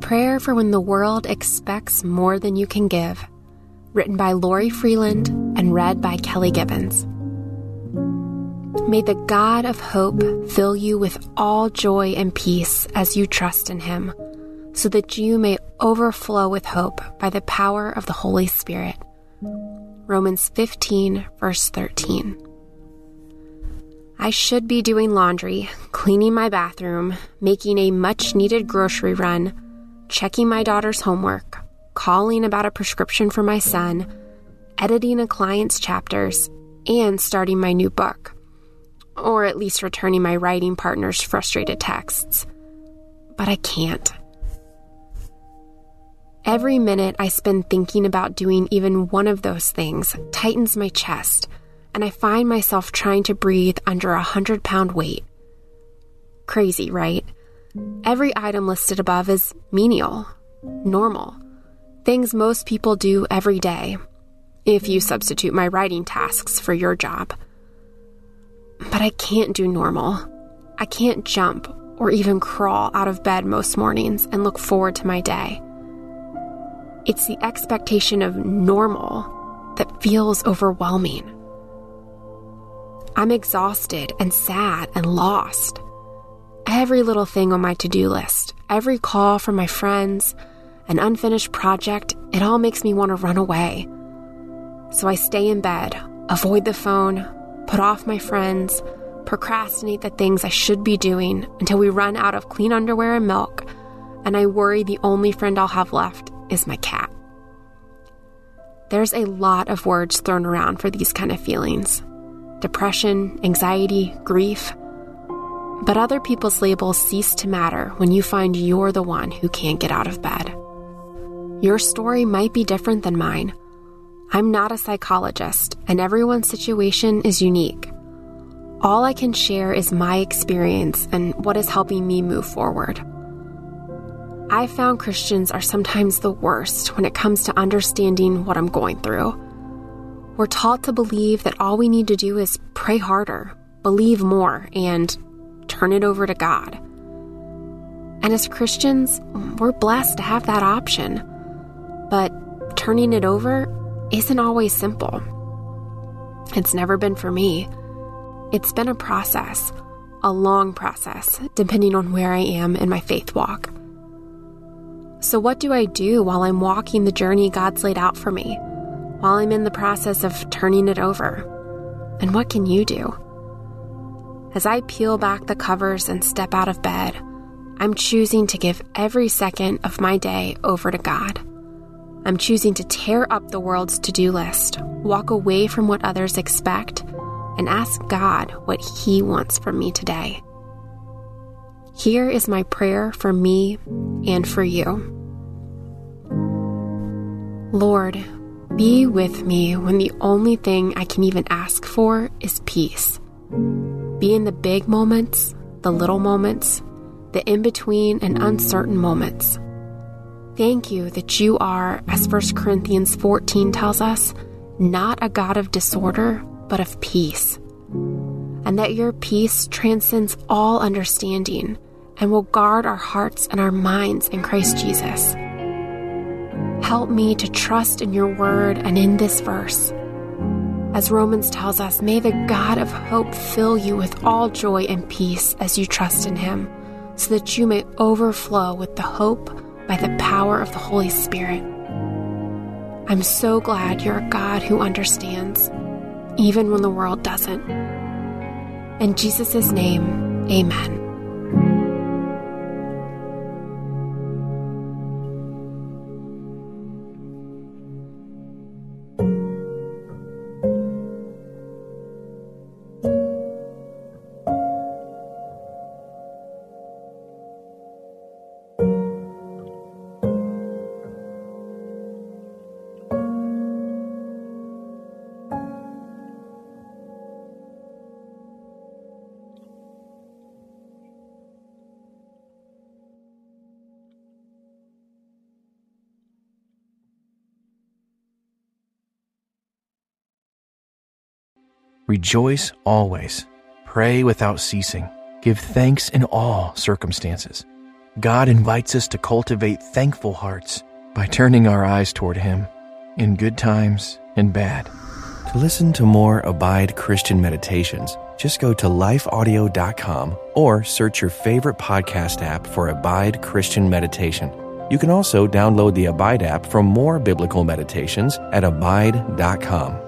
prayer for when the world expects more than you can give. Written by Lori Freeland and read by Kelly Gibbons. May the God of hope fill you with all joy and peace as you trust in him, so that you may overflow with hope by the power of the Holy Spirit. Romans 15, verse 13. I should be doing laundry, cleaning my bathroom, making a much needed grocery run, checking my daughter's homework, calling about a prescription for my son, editing a client's chapters, and starting my new book. Or at least returning my writing partner's frustrated texts. But I can't. Every minute I spend thinking about doing even one of those things tightens my chest, and I find myself trying to breathe under a hundred pound weight. Crazy, right? Every item listed above is menial, normal, things most people do every day, if you substitute my writing tasks for your job. But I can't do normal. I can't jump or even crawl out of bed most mornings and look forward to my day. It's the expectation of normal that feels overwhelming. I'm exhausted and sad and lost. Every little thing on my to do list, every call from my friends, an unfinished project, it all makes me want to run away. So I stay in bed, avoid the phone, put off my friends, procrastinate the things I should be doing until we run out of clean underwear and milk, and I worry the only friend I'll have left is my cat. There's a lot of words thrown around for these kind of feelings depression, anxiety, grief. But other people's labels cease to matter when you find you're the one who can't get out of bed. Your story might be different than mine. I'm not a psychologist, and everyone's situation is unique. All I can share is my experience and what is helping me move forward. I've found Christians are sometimes the worst when it comes to understanding what I'm going through. We're taught to believe that all we need to do is pray harder, believe more, and turn it over to God. And as Christians, we're blessed to have that option. But turning it over isn't always simple. It's never been for me. It's been a process, a long process, depending on where I am in my faith walk. So, what do I do while I'm walking the journey God's laid out for me? While I'm in the process of turning it over? And what can you do? As I peel back the covers and step out of bed, I'm choosing to give every second of my day over to God. I'm choosing to tear up the world's to do list, walk away from what others expect, and ask God what He wants from me today. Here is my prayer for me and for you. Lord, be with me when the only thing I can even ask for is peace. Be in the big moments, the little moments, the in between and uncertain moments. Thank you that you are, as 1 Corinthians 14 tells us, not a God of disorder, but of peace. And that your peace transcends all understanding and will guard our hearts and our minds in Christ Jesus. Help me to trust in your word and in this verse. As Romans tells us, may the God of hope fill you with all joy and peace as you trust in him, so that you may overflow with the hope by the power of the Holy Spirit. I'm so glad you're a God who understands, even when the world doesn't. In Jesus' name, amen. Rejoice always. Pray without ceasing. Give thanks in all circumstances. God invites us to cultivate thankful hearts by turning our eyes toward Him in good times and bad. To listen to more Abide Christian meditations, just go to lifeaudio.com or search your favorite podcast app for Abide Christian Meditation. You can also download the Abide app for more biblical meditations at abide.com.